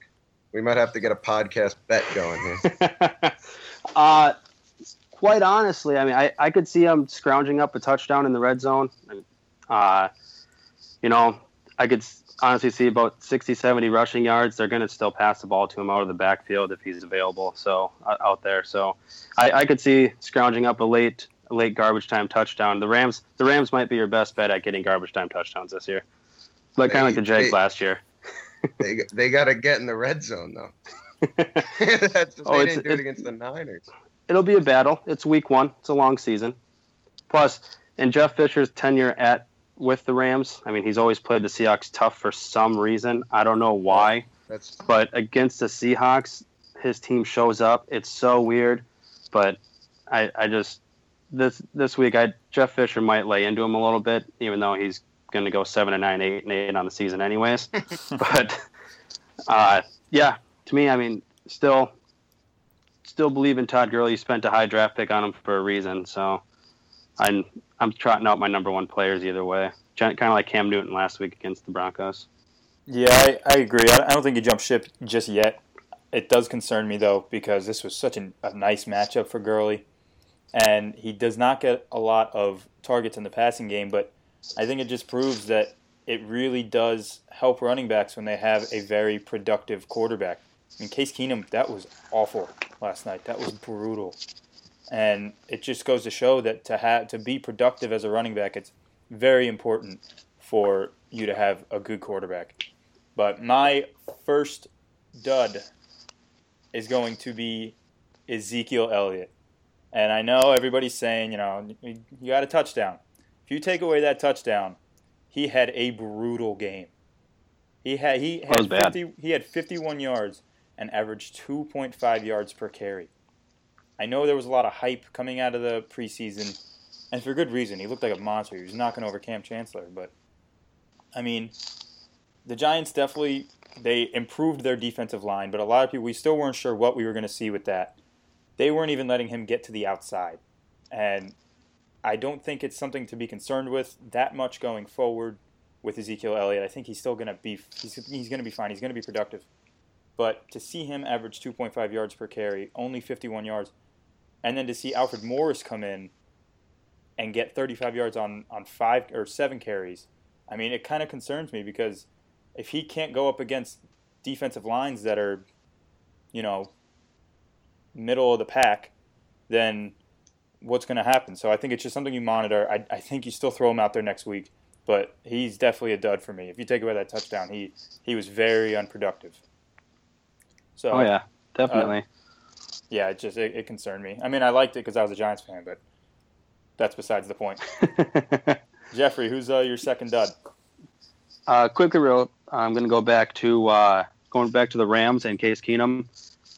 We might have to get a podcast bet going here. <laughs>
uh, quite honestly, I mean, I, I could see him scrounging up a touchdown in the red zone. Uh, you know, I could honestly see about 60, 70 rushing yards. They're going to still pass the ball to him out of the backfield if he's available. So uh, out there, so I, I could see scrounging up a late, late garbage time touchdown. The Rams, the Rams might be your best bet at getting garbage time touchdowns this year, like kind of like the Jags last year. <laughs>
they they got to get in the red zone though. <laughs> <laughs> That's,
Oh,
they didn't do it
it's-
against the Niners.
It'll be a battle. It's week one. It's a long season. Plus, in Jeff Fisher's tenure at with the Rams, I mean, he's always played the Seahawks tough for some reason. I don't know why.
That's
but against the Seahawks, his team shows up. It's so weird, but I, I just this this week, I Jeff Fisher might lay into him a little bit, even though he's going to go seven and nine, eight and eight on the season, anyways. <laughs> but uh, yeah, to me, I mean, still, still believe in Todd Gurley. You spent a high draft pick on him for a reason, so I'm I'm trotting out my number one players either way. Kind of like Cam Newton last week against the Broncos.
Yeah, I, I agree. I, don't think he jumped ship just yet. It does concern me though because this was such an, a nice matchup for Gurley, and he does not get a lot of targets in the passing game. But I think it just proves that it really does help running backs when they have a very productive quarterback. I mean, Case Keenum, that was awful last night. That was brutal, and it just goes to show that to have to be productive as a running back, it's very important for you to have a good quarterback. But my first dud is going to be Ezekiel Elliott. And I know everybody's saying, you know, you got a touchdown. If you take away that touchdown, he had a brutal game. He had he had
bad.
50, he had 51 yards and averaged 2.5 yards per carry. I know there was a lot of hype coming out of the preseason, and for good reason. He looked like a monster. He was knocking over Kam Chancellor, but I mean, the Giants definitely they improved their defensive line, but a lot of people we still weren't sure what we were going to see with that. They weren't even letting him get to the outside, and I don't think it's something to be concerned with that much going forward with Ezekiel Elliott. I think he's still going to be he's, he's going to be fine. He's going to be productive, but to see him average 2.5 yards per carry, only 51 yards, and then to see Alfred Morris come in and get 35 yards on on five or seven carries. I mean, it kind of concerns me because if he can't go up against defensive lines that are, you know, middle of the pack, then what's going to happen? So I think it's just something you monitor. I, I think you still throw him out there next week, but he's definitely a dud for me. If you take away that touchdown, he he was very unproductive. So
Oh yeah, definitely.
yeah, it just it, it concerned me. I mean, I liked it because I was a Giants fan, but that's besides the point. <laughs> Jeffrey, who's uh, your second dud?
uh, quickly, real, I'm going to go back to uh, going back to the Rams and Case Keenum.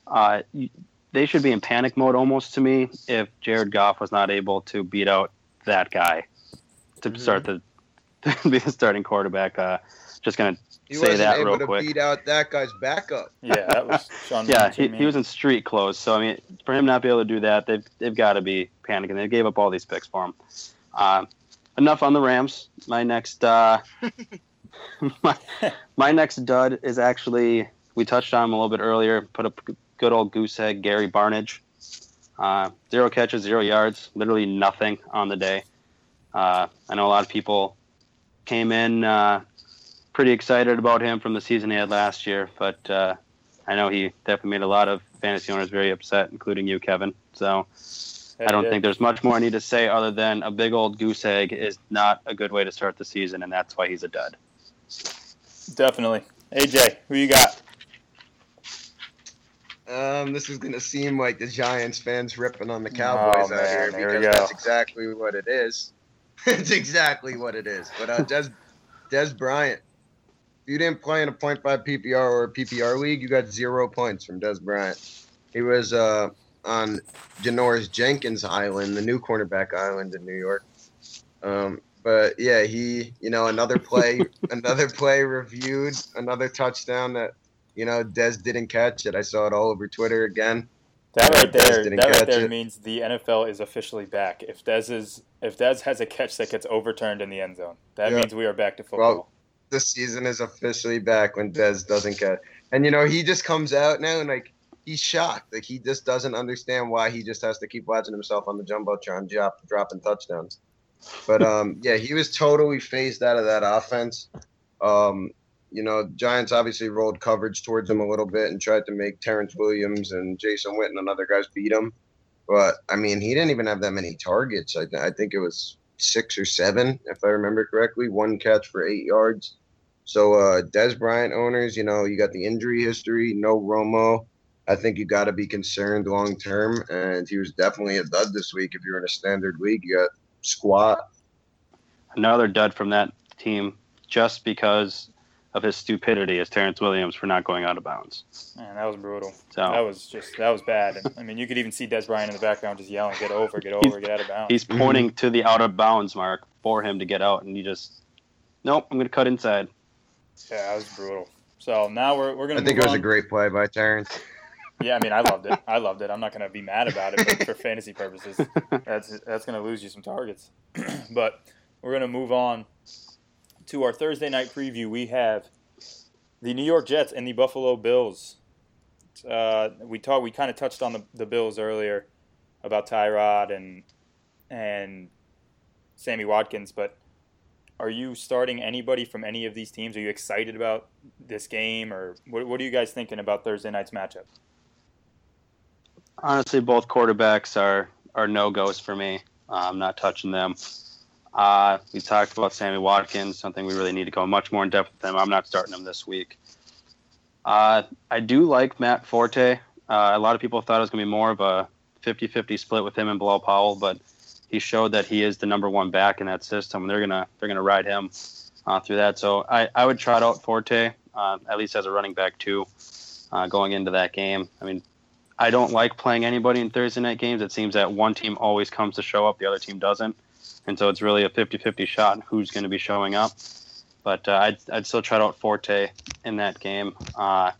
Uh, they should be in panic mode almost to me if Jared Goff was not able to beat out that guy to
Mhm.
start the to <laughs> be the starting quarterback. Uh, just going to
He
say
wasn't
that
able
real
to
quick.
beat out that guy's backup.
Yeah, that was <laughs> Sean.
Yeah, he, he was in street clothes. So I mean, for him not be able to do that, they've they've got to be panicking. They gave up all these picks for him. Uh, enough on the Rams. My next uh, <laughs> my, my next dud is actually we touched on him a little bit earlier. Put up good old goose egg Gary Barnidge. Uh, zero catches, zero yards, literally nothing on the day. Uh, I know a lot of people came in uh, pretty excited about him from the season he had last year, but uh, I know he definitely made a lot of fantasy owners very upset, including you, Kevin. So I don't think there's much more I need to say other than a big old goose egg is not a good way to start the season, and that's why he's a dud.
Definitely. AJ, who you got?
Um, this is gonna seem like the Giants fans ripping on the Cowboys
Oh,
out here
man, here we
because
go.
that's exactly what it is. <laughs> it's exactly what it is. But uh, Dez, Dez Bryant, if you didn't play in a point five PPR or a PPR league, you got zero points from Dez Bryant. He was uh, on Janoris Jenkins Island, the new cornerback island in New York. Um, but yeah, he, you know, another play, <laughs> another play reviewed, another touchdown that, you know, Dez didn't catch it. I saw it all over Twitter again.
That right there, that right there
it.
means the NFL is officially back. If Dez is, if Dez has a catch that gets overturned in the end zone, that
Yeah.
means we are back to football.
Well, the season is officially back when Dez doesn't catch. And you know, he just comes out now and like he's shocked. Like he just doesn't understand why he just has to keep watching himself on the jumbotron, drop, dropping touchdowns. But um, yeah, he was totally phased out of that offense. Um, you know, Giants obviously rolled coverage towards him a little bit and tried to make Terrance Williams and Jason Witten and other guys beat him. But I mean, he didn't even have that many targets. I, th- I think it was six or seven, if I remember correctly. One catch for eight yards. So, uh, Dez Bryant owners, you know, you got the injury history, no Romo. I think you got to be concerned long term. And he was definitely a dud this week. If you're in a standard league, you got squat.
Another dud from that team just because of his stupidity as Terrance Williams for not going out of bounds.
Man, that was brutal.
So
That was just that was bad. I mean, you could even see Dez Bryant in the background just yelling, "Get over, get over, get out of bounds."
he's pointing to the out of bounds mark for him to get out, and he just, nope, I'm going to cut inside.
Yeah, that was brutal. So now we're we're gonna.
I
think
it was a great play by Terrance. <laughs>
Yeah, I mean, I loved it. I loved it. I'm not gonna be mad about it, but for <laughs> fantasy purposes, that's that's gonna lose you some targets. <clears throat> but we're gonna move on to our Thursday night preview. We have the New York Jets and the Buffalo Bills. Uh, we talked. We kind of touched on the, the Bills earlier about Tyrod and and Sammy Watkins, but are you starting anybody from any of these teams? Are you excited about this game, or what, what are you guys thinking about Thursday night's matchup?
Honestly, both quarterbacks are, are no goes for me. Uh, I'm not touching them. Uh, we talked about Sammy Watkins, something we really need to go much more in depth with him. I'm not starting him this week. Uh, I do like Matt Forte. Uh, a lot of people thought it was going to be more of a 50 50 split with him and Bilal Powell, but he showed that he is the number one back in that system. And they're gonna they're gonna ride him uh, through that. So I, I would trot out Forte uh, at least as a running back too, uh, going into that game. I mean, I don't like playing anybody in Thursday night games. It seems that one team always comes to show up, the other team doesn't, and so it's really a 50-50 shot who's going to be showing up. But uh, I'd, I'd still trot out Forte in that game. Uh,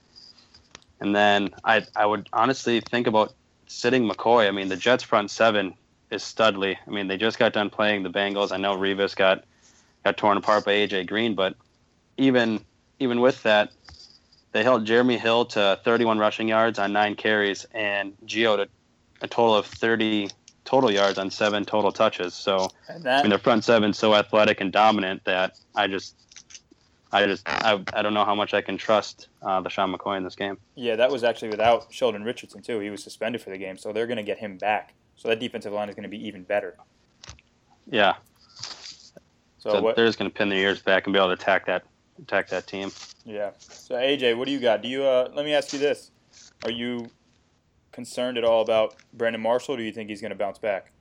and then I I would honestly think about sitting McCoy. I mean, the Jets front seven is Studley. I mean, they just got done playing the Bengals. I know Revis got got torn apart by AJ Green, but even even with that, they held Jeremy Hill to 31 rushing yards on nine carries, and Gio to a total of 30 total yards on seven total touches. So
And
I mean, their front seven so athletic and dominant that I just. I just I, I don't know how much I can trust uh, LeSean McCoy in this game.
Yeah, that was actually without Sheldon Richardson too. He was suspended for the game, so they're going to get him back. So that defensive line is going to be even better.
Yeah,
So,
so
what?
they're just going to pin their ears back and be able to attack that attack that team.
Yeah. So AJ, what do you got? Do you? Uh, let me ask you this: Are you concerned at all about Brandon Marshall? Or do you think he's going to bounce back?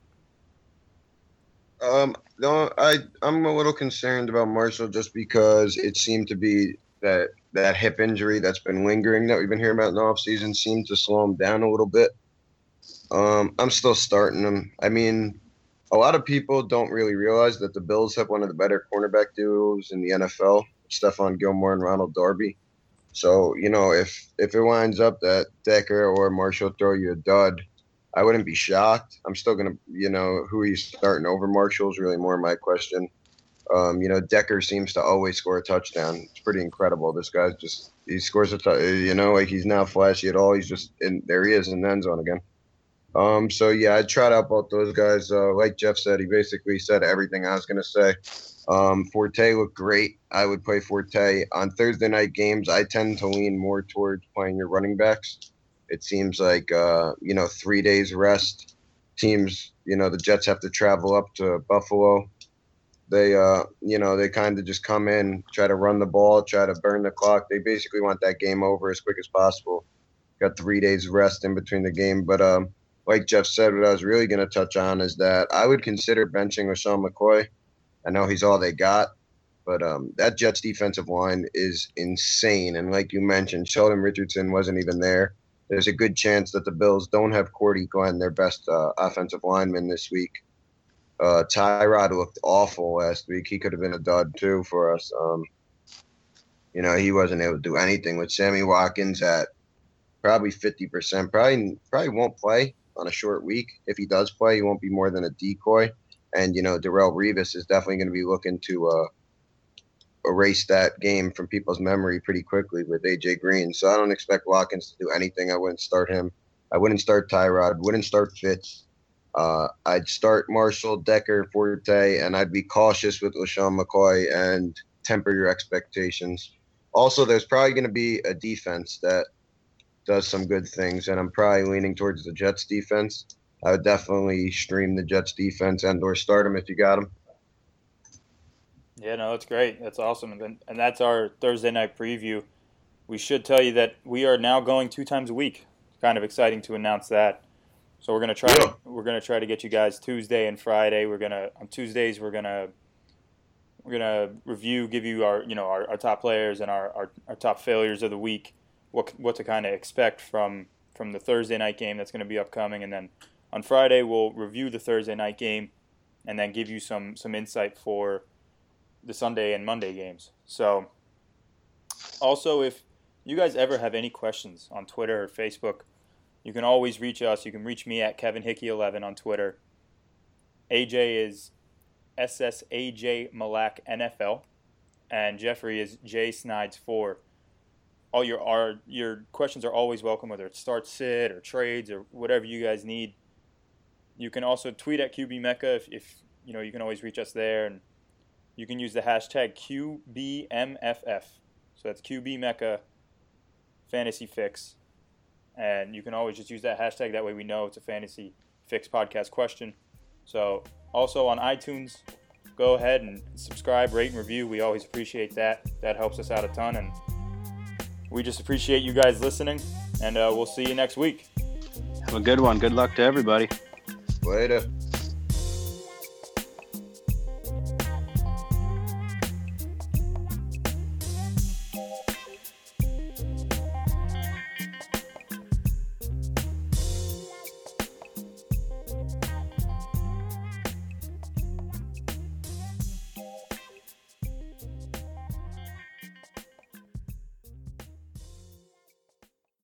Um, no, I I'm a little concerned about Marshall just because it seemed to be that that hip injury that's been lingering that we've been hearing about in the offseason seemed to slow him down a little bit. Um, I'm still starting him. I mean, a lot of people don't really realize that the Bills have one of the better cornerback duos in the NFL, Stephon Gilmore and Ronald Darby. So, you know, if if it winds up that Decker or Marshall throw you a dud, I wouldn't be shocked. I'm still gonna, you know, who he's starting over Marshall is really more my question. Um, you know, Decker seems to always score a touchdown. It's pretty incredible. This guy's just he scores a touchdown. You know, like he's not flashy at all. He's just in there. He is in the end zone again. Um, so yeah, I tried out both those guys. Uh, like Jeff said, he basically said everything I was gonna say. Um, Forte looked great. I would play Forte on Thursday night games. I tend to lean more towards playing your running backs. It seems like uh, you know three days rest. Teams, you know, the Jets have to travel up to Buffalo. They, uh, you know, they kind of just come in, try to run the ball, try to burn the clock. They basically want that game over as quick as possible. Got three days rest in between the game, but um, like Jeff said, what I was really going to touch on is that I would consider benching LeSean McCoy. I know he's all they got, but um, that Jets defensive line is insane. And like you mentioned, Sheldon Richardson wasn't even there. There's a good chance that the Bills don't have Cordy Glenn, their best uh, offensive lineman this week. Uh, Tyrod looked awful last week. He could have been a dud too for us. Um, you know, he wasn't able to do anything with Sammy Watkins at probably 50%. Probably probably won't play on a short week. If he does play, he won't be more than a decoy. And you know, Darrelle Revis is definitely going to be looking to uh, erase that game from people's memory pretty quickly with AJ Green. So I don't expect Watkins to do anything. I wouldn't start him. I wouldn't start Tyrod. Wouldn't start Fitz. Uh, I'd start Marshall, Decker, Forte, and I'd be cautious with LeSean McCoy and temper your expectations. Also, there's probably going to be a defense that does some good things, and I'm probably leaning towards the Jets defense. I would definitely stream the Jets defense and or start them if you got them.
Yeah, no, that's great. That's awesome. And, and that's our Thursday night preview. We should tell you that we are now going two times a week. Kind of exciting to announce that. So we're gonna try. Yeah. We're gonna try to get you guys Tuesday and Friday. We're gonna on Tuesdays. We're gonna we're gonna review, give you our you know our, our top players and our, our, our top failures of the week. What what to kind of expect from from the Thursday night game that's going to be upcoming, and then on Friday we'll review the Thursday night game, and then give you some some insight for the Sunday and Monday games. So, also, if you guys ever have any questions on Twitter or Facebook, you can always reach us. You can reach me at Kevin Hickey11 on Twitter. AJ is SSAJ Milack NFL, and Jeffrey is J Snides 4. All your our, your questions are always welcome, whether it's start sit or trades or whatever you guys need. You can also tweet at QB Mecca if, if you know you can always reach us there and you can use the hashtag QBMFF. So that's QB Mecca Fantasy Fix. And you can always just use that hashtag. That way we know it's a Fantasy Fix podcast question. So also on iTunes, go ahead and subscribe, rate, and review. We always appreciate that. That helps us out a ton. And we just appreciate you guys listening. And uh, we'll see you next week.
Have a good one. Good luck to everybody.
Later.